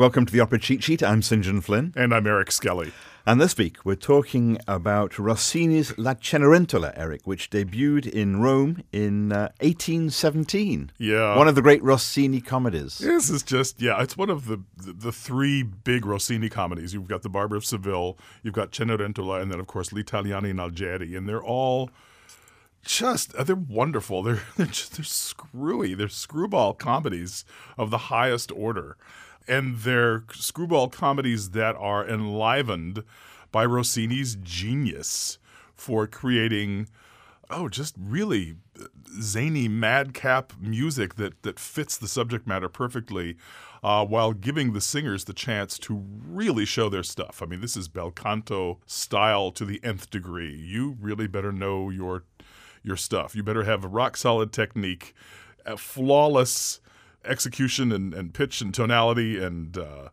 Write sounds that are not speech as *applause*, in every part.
Welcome to the Opera Cheat Sheet. I'm St. John Flynn. And I'm Eric Skelly. And this week we're talking about Rossini's La Cenerentola, Eric, which debuted in Rome in uh, 1817. Yeah. One of the great Rossini comedies. This is just, yeah, it's one of the, the, the three big Rossini comedies. You've got The Barber of Seville, you've got Cenerentola, and then, of course, L'Italiana in Algeri. And they're all just, uh, they're wonderful. *laughs* They're, they're, just, they're screwy. They're screwball comedies of the highest order and they're screwball comedies that are enlivened by Rossini's genius for creating oh just really zany madcap music that that fits the subject matter perfectly uh, while giving the singers the chance to really show their stuff. I mean, this is bel canto style to the nth degree. You really better know your your stuff. You better have a rock solid technique, a flawless execution and, and pitch and tonality and uh,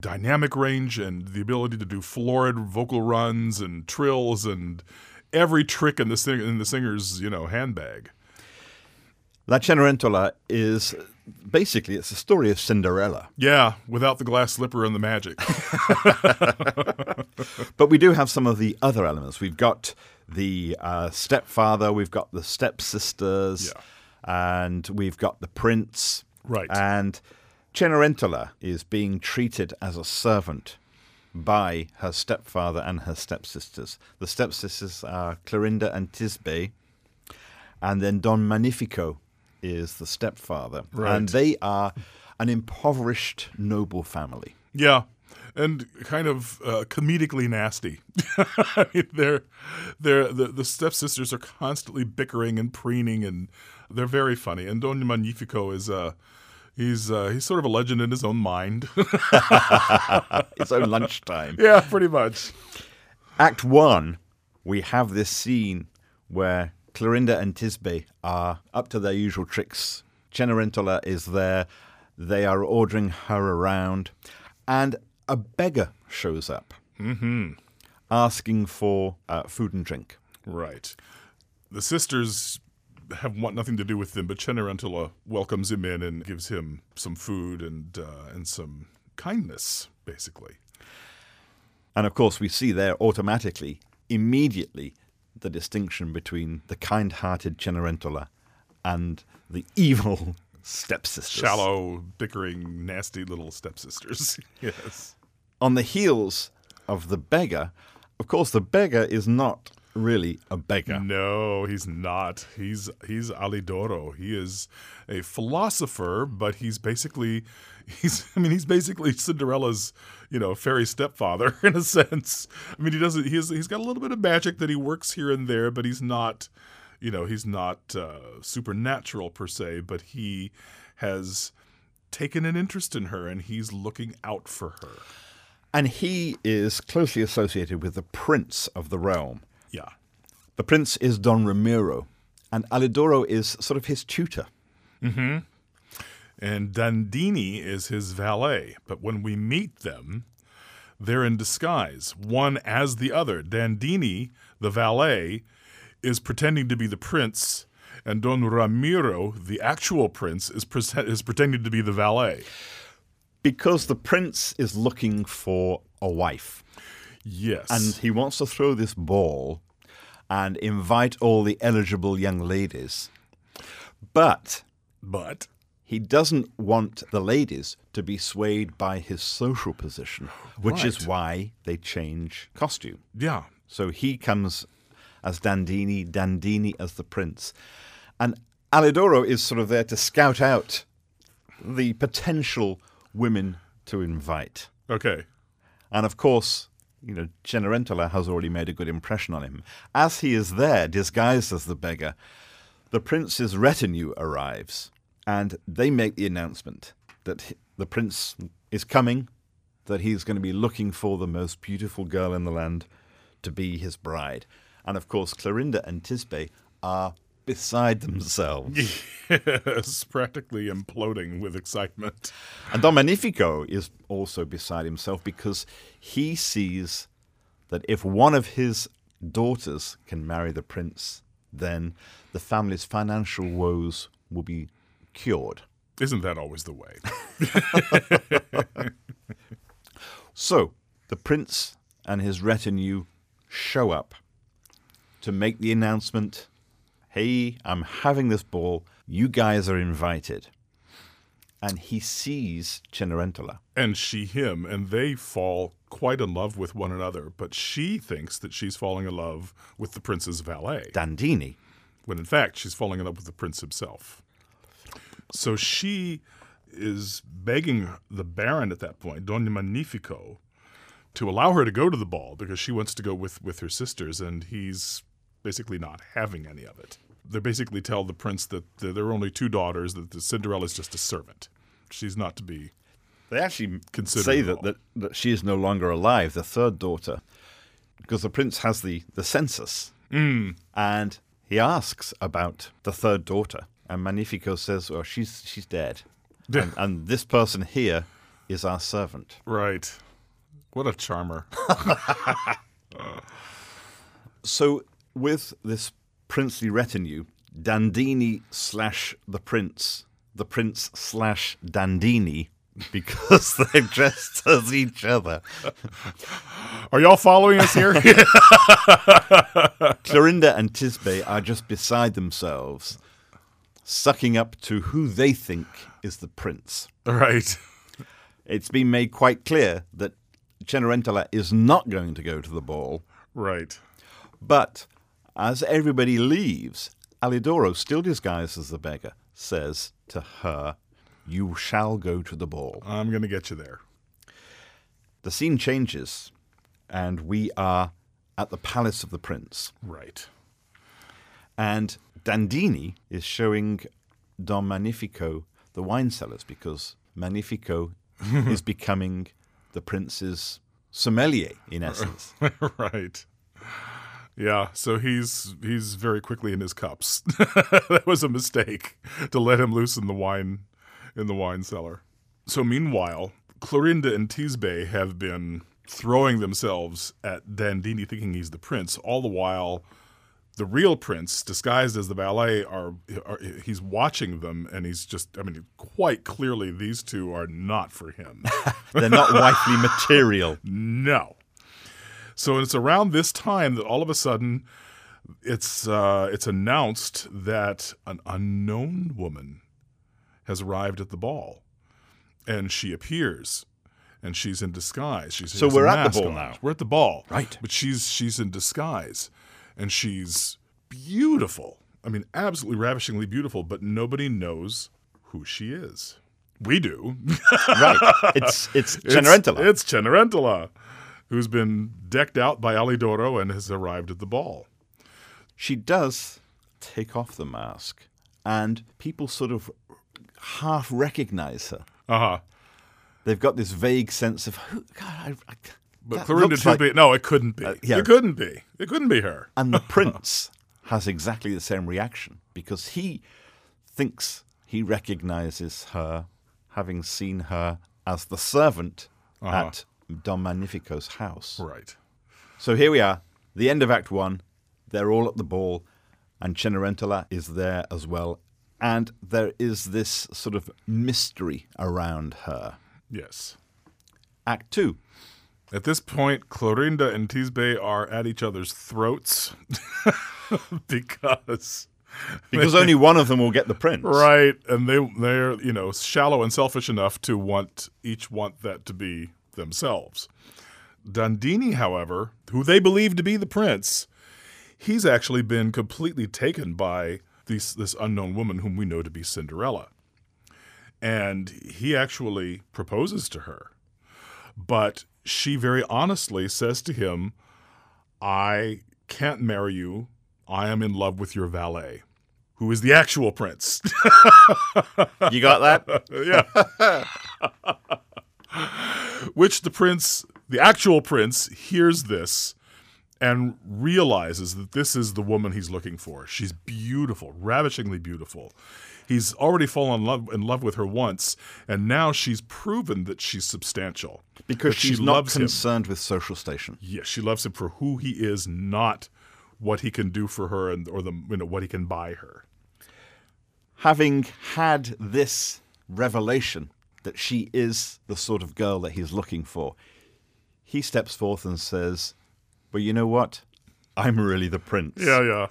dynamic range and the ability to do florid vocal runs and trills and every trick in the sing- in the singer's you know handbag. La Cenerentola is basically it's a story of Cinderella. Yeah, without the glass slipper and the magic. *laughs* but we do have some of the other elements. We've got the uh, stepfather, we've got the stepsisters, yeah. and we've got the prince. Right. And Cenerentola is being treated as a servant by her stepfather and her stepsisters. The stepsisters are Clorinda and Tisbe, and then Don Magnifico is the stepfather. Right. And they are an impoverished noble family. Yeah. And kind of uh, comedically nasty. *laughs* I mean, they're, they're, the, the stepsisters are constantly bickering and preening, and they're very funny. And Don Magnifico is uh, he's uh, he's sort of a legend in his own mind. *laughs* his own lunchtime. *laughs* Yeah, pretty much. Act one, we have this scene where Clorinda and Tisbe are up to their usual tricks. Cenerentola is there. They are ordering her around. And a beggar shows up mm-hmm. asking for uh, food and drink. Right. The sisters have want nothing to do with them, but Cenerentola welcomes him in and gives him some food and uh, and some kindness, basically. And of course, we see there automatically, immediately, the distinction between the kind-hearted Cenerentola and the *laughs* evil stepsisters. Shallow, bickering, nasty little stepsisters. *laughs* yes. On the heels of the beggar, of course, the beggar is not really a beggar. No, he's not. He's he's Alidoro. He is a philosopher, but he's basically *laughs* he's I mean he's basically Cinderella's you know fairy stepfather *laughs* in a sense. I mean he doesn't he's he's got a little bit of magic that he works here and there, but he's not you know he's not uh, supernatural per se, but he has taken an interest in her and he's looking out for her. And he is closely associated with the prince of the realm. Yeah. The prince is Don Ramiro, and Alidoro is sort of his tutor. Mm-hmm. And Dandini is his valet. But when we meet them, they're in disguise, one as the other. Dandini, the valet, is pretending to be the prince, and Don Ramiro, the actual prince, is, pre- is pretending to be the valet. Because the prince is looking for a wife. Yes. And he wants to throw this ball and invite all the eligible young ladies. But but he doesn't want the ladies to be swayed by his social position, which right. is why they change costume. Yeah. So he comes as Dandini, Dandini as the prince. And Alidoro is sort of there to scout out the potential women to invite. Okay. And of course, you know, Cenerentola has already made a good impression on him. As he is there, disguised as the beggar, the prince's retinue arrives, and they make the announcement that the prince is coming, that he's going to be looking for the most beautiful girl in the land to be his bride. And of course, Clorinda and Tisbe are beside themselves. *laughs* Yes, practically imploding with excitement. And Don Magnifico is also beside himself because he sees that if one of his daughters can marry the prince, then the family's financial woes will be cured. Isn't that always the way? *laughs* *laughs* So the prince and his retinue show up to make the announcement hey, I'm having this ball. You guys are invited. And he sees Cenerentola. And she him, and they fall quite in love with one another. But she thinks that she's falling in love with the prince's valet, Dandini. when in fact she's falling in love with the prince himself. So she is begging the baron at that point, Don Magnifico, to allow her to go to the ball because she wants to go with, with her sisters, and he's basically not having any of it. They basically tell the prince that th- there are only two daughters, that the Cinderella is just a servant. She's not to be. They actually Consider say that, that, that she is no longer alive, the third daughter, because the prince has the, the census. Hmm. And he asks about the third daughter. And Magnifico says, well, she's, she's dead. *laughs* and, and this person here is our servant. Right. What a charmer. *laughs* *laughs* So, with this princely retinue, Dandini slash the prince, the prince slash Dandini, *laughs* because they're dressed *laughs* as each other. *laughs* Are y'all following us here? Clorinda and Tisbe are just beside themselves, sucking up to who they think is the prince. right. It's been made quite clear that Cenerentola is not going to go to the ball, Right. but as everybody leaves, Alidoro, still disguised as the beggar, says to her, You shall go to the ball. I'm going to get you there. The scene changes, and we are at the palace of the prince. Right. And Dandini is showing Don Magnifico the wine cellars because Magnifico *laughs* is becoming the prince's sommelier, in essence. *laughs* right. Yeah, so he's he's very quickly in his cups. *laughs* that was a mistake to let him loose in the wine in the wine cellar. So meanwhile, Clorinda and Tisbe have been throwing themselves at Dandini thinking he's the prince, all the while the real prince, disguised as the valet, are, are he's watching them and he's just I mean quite clearly these two are not for him. *laughs* They're not wifely material. No. So it's around this time that all of a sudden it's uh, it's announced that an unknown woman has arrived at the ball, and she appears, and she's in disguise. She's So we're at the ball on. now. We're at the ball, Right. But she's she's in disguise, and she's beautiful. I mean, absolutely ravishingly beautiful. But nobody knows who she is. We do. Right. It's it's *laughs* It's- Cenerentola. It's Cenerentola, who's been decked out by Alidoro and has arrived at the ball. She does take off the mask, and people sort of half recognize her. Uh huh. They've got this vague sense of who. God, I, I, But Clorinda looks like- Tisbe, no, it couldn't be. yeah. It couldn't be. It couldn't be her. And the *laughs* prince has exactly the same reaction because he thinks he recognizes her, having seen her as the servant at Don Magnifico's house. Right. So here we are, the end of Act One. They're all at the ball, and Cenerentola is there as well. And there is this sort of mystery around her. Yes. Act Two. At this point, Clorinda and Tisbe are at each other's throats *laughs* because Because only one of them will get the prince. right, and they they're you know shallow and selfish enough to want each want that to be themselves. Dandini, however, who they believe to be the prince, he's actually been completely taken by this this unknown woman whom we know to be Cinderella, and he actually proposes to her, but she very honestly says to him, "I can't marry you. I am in love with your valet." Who is the actual prince? You got that? *laughs* yeah. *laughs* Which the prince, the actual prince, hears this and realizes that this is the woman he's looking for. She's beautiful, ravishingly beautiful. He's already fallen in love, in love with her once, and now she's proven that she's substantial. Because That she she's not loves him. concerned with social station. Yes, she loves him for who he is, not what he can do for her and or the you know what he can buy her. having had this revelation that she is the sort of girl that he's looking for, he steps forth and says, Well, you know what? I'm really the prince. Yeah, yeah.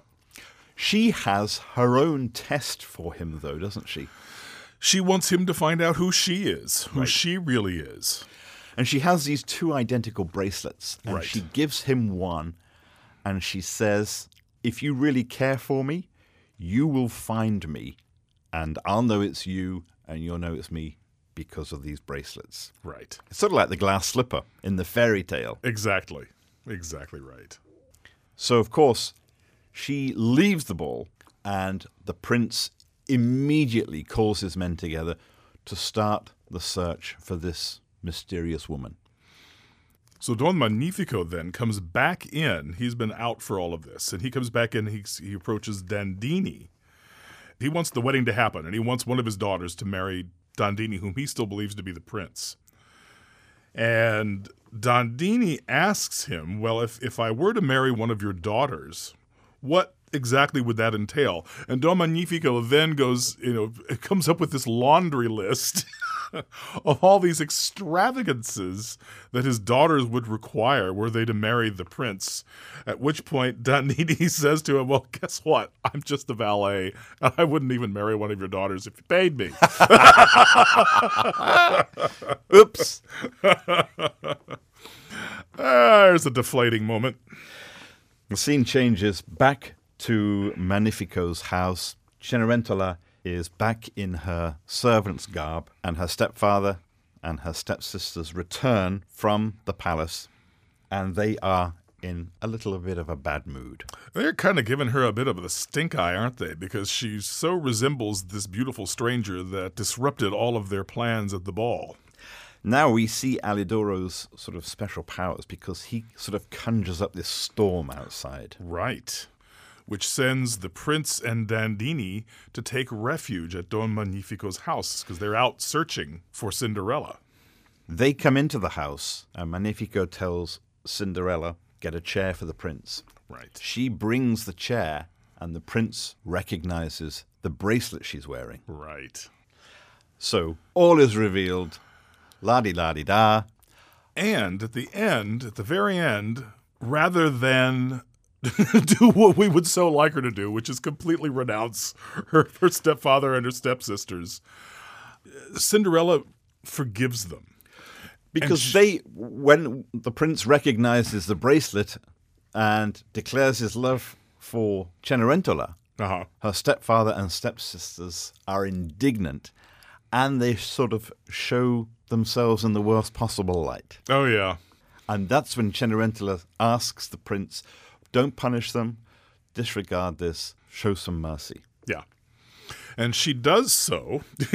She has her own test for him, though, doesn't she? She wants him to find out who she is, who she really is. And she has these two identical bracelets. And Right. she gives him one. And she says, If you really care for me, you will find me. And I'll know it's you, and you'll know it's me because of these bracelets. Right. It's sort of like the glass slipper in the fairy tale. Exactly. Exactly right. So, of course, she leaves the ball, and the prince immediately calls his men together to start the search for this mysterious woman. So Don Magnifico then comes back in. He's been out for all of this, and he comes back in. He, he approaches Dandini. He wants the wedding to happen, and he wants one of his daughters to marry Dandini, whom he still believes to be the prince. And Dandini asks him, "Well, if if I were to marry one of your daughters, what exactly would that entail?" And Don Magnifico then goes, you know, comes up with this laundry list *laughs* *laughs* of all these extravagances that his daughters would require were they to marry the prince. At which point, Dandini *laughs* says to him, Well, guess what? I'm just a valet, and I wouldn't even marry one of your daughters if you paid me. *laughs* Oops! Ah, there's a deflating moment. the scene changes back to Magnifico's house. Cenerentola is back in her servant's garb, and her stepfather and her stepsisters return from the palace, and they are in a little bit of a bad mood. They're kind of giving her a bit of a stink eye, aren't they? Because she so resembles this beautiful stranger that disrupted all of their plans at the ball. Now we see Alidoro's sort of special powers because he sort of conjures up this storm outside. Right. Which sends the prince and Dandini to take refuge at Don Magnifico's house because they're out searching for Cinderella. They come into the house, and Magnifico tells Cinderella, Get a chair for the prince. Right. She brings the chair, and the prince recognizes the bracelet she's wearing. Right. So all is revealed. La di la di da. And at the end, at the very end, rather than *laughs* do what we would so like her to do, which is completely renounce her, her stepfather and her stepsisters, Cinderella forgives them. Because sh- they, when the prince recognizes the bracelet and declares his love for Cenerentola, Uh-huh. her stepfather and stepsisters are indignant and they sort of show themselves in the worst possible light. Oh, yeah. And that's when Cenerentola asks the prince, don't punish them, disregard this, show some mercy. Yeah. And she does so *laughs*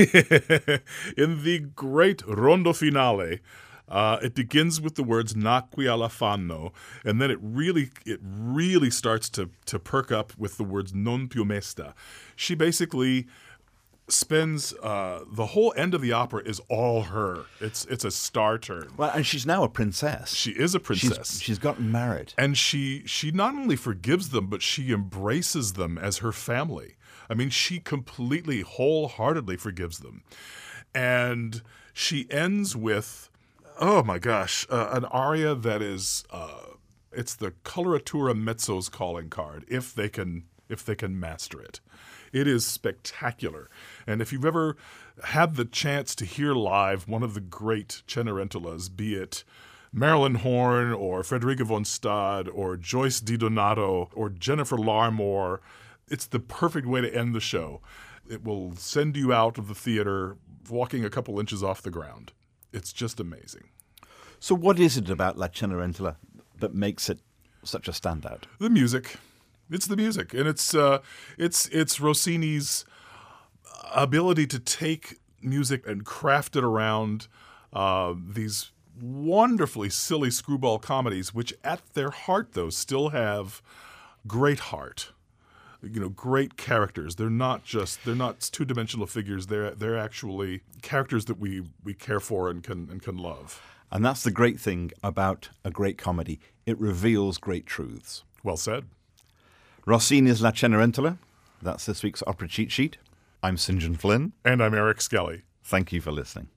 in the great rondo finale. Uh, it begins with the words "nacqui all'affanno," and then it really, it really starts to to perk up with the words "non più mesta." She basically spends uh, the whole end of the opera is all her. It's it's a star turn. Well, and she's now a princess. She is a she's, princess. she's gotten married. and she she not only forgives them but she embraces them as her family i mean she completely wholeheartedly forgives them and she ends with oh my gosh uh, an aria that is uh, it's the coloratura mezzo's calling card if they can if they can master it it is spectacular and if you've ever had the chance to hear live one of the great cenerentolas be it Marilyn Horne or Frederica von Stade or Joyce DiDonato or Jennifer Larmore. It's the perfect way to end the show. It will send you out of the theater walking a couple inches off the ground. It's just amazing. So, what is it about La Cenerentola that makes it such a standout? The music. It's the music. And it's uh it's it's Rossini's ability to take music and craft it around uh, these wonderfully silly screwball comedies, which at their heart, though, still have great heart. You know, great characters. They're not just they're not two dimensional figures. They're they're actually characters that we we care for and can and can love. And that's the great thing about a great comedy it reveals great truths. Well said. Rossini's La Cenerentola. That's this week's opera cheat sheet. I'm St. John Flynn. And I'm Eric Skelly. Thank you for listening.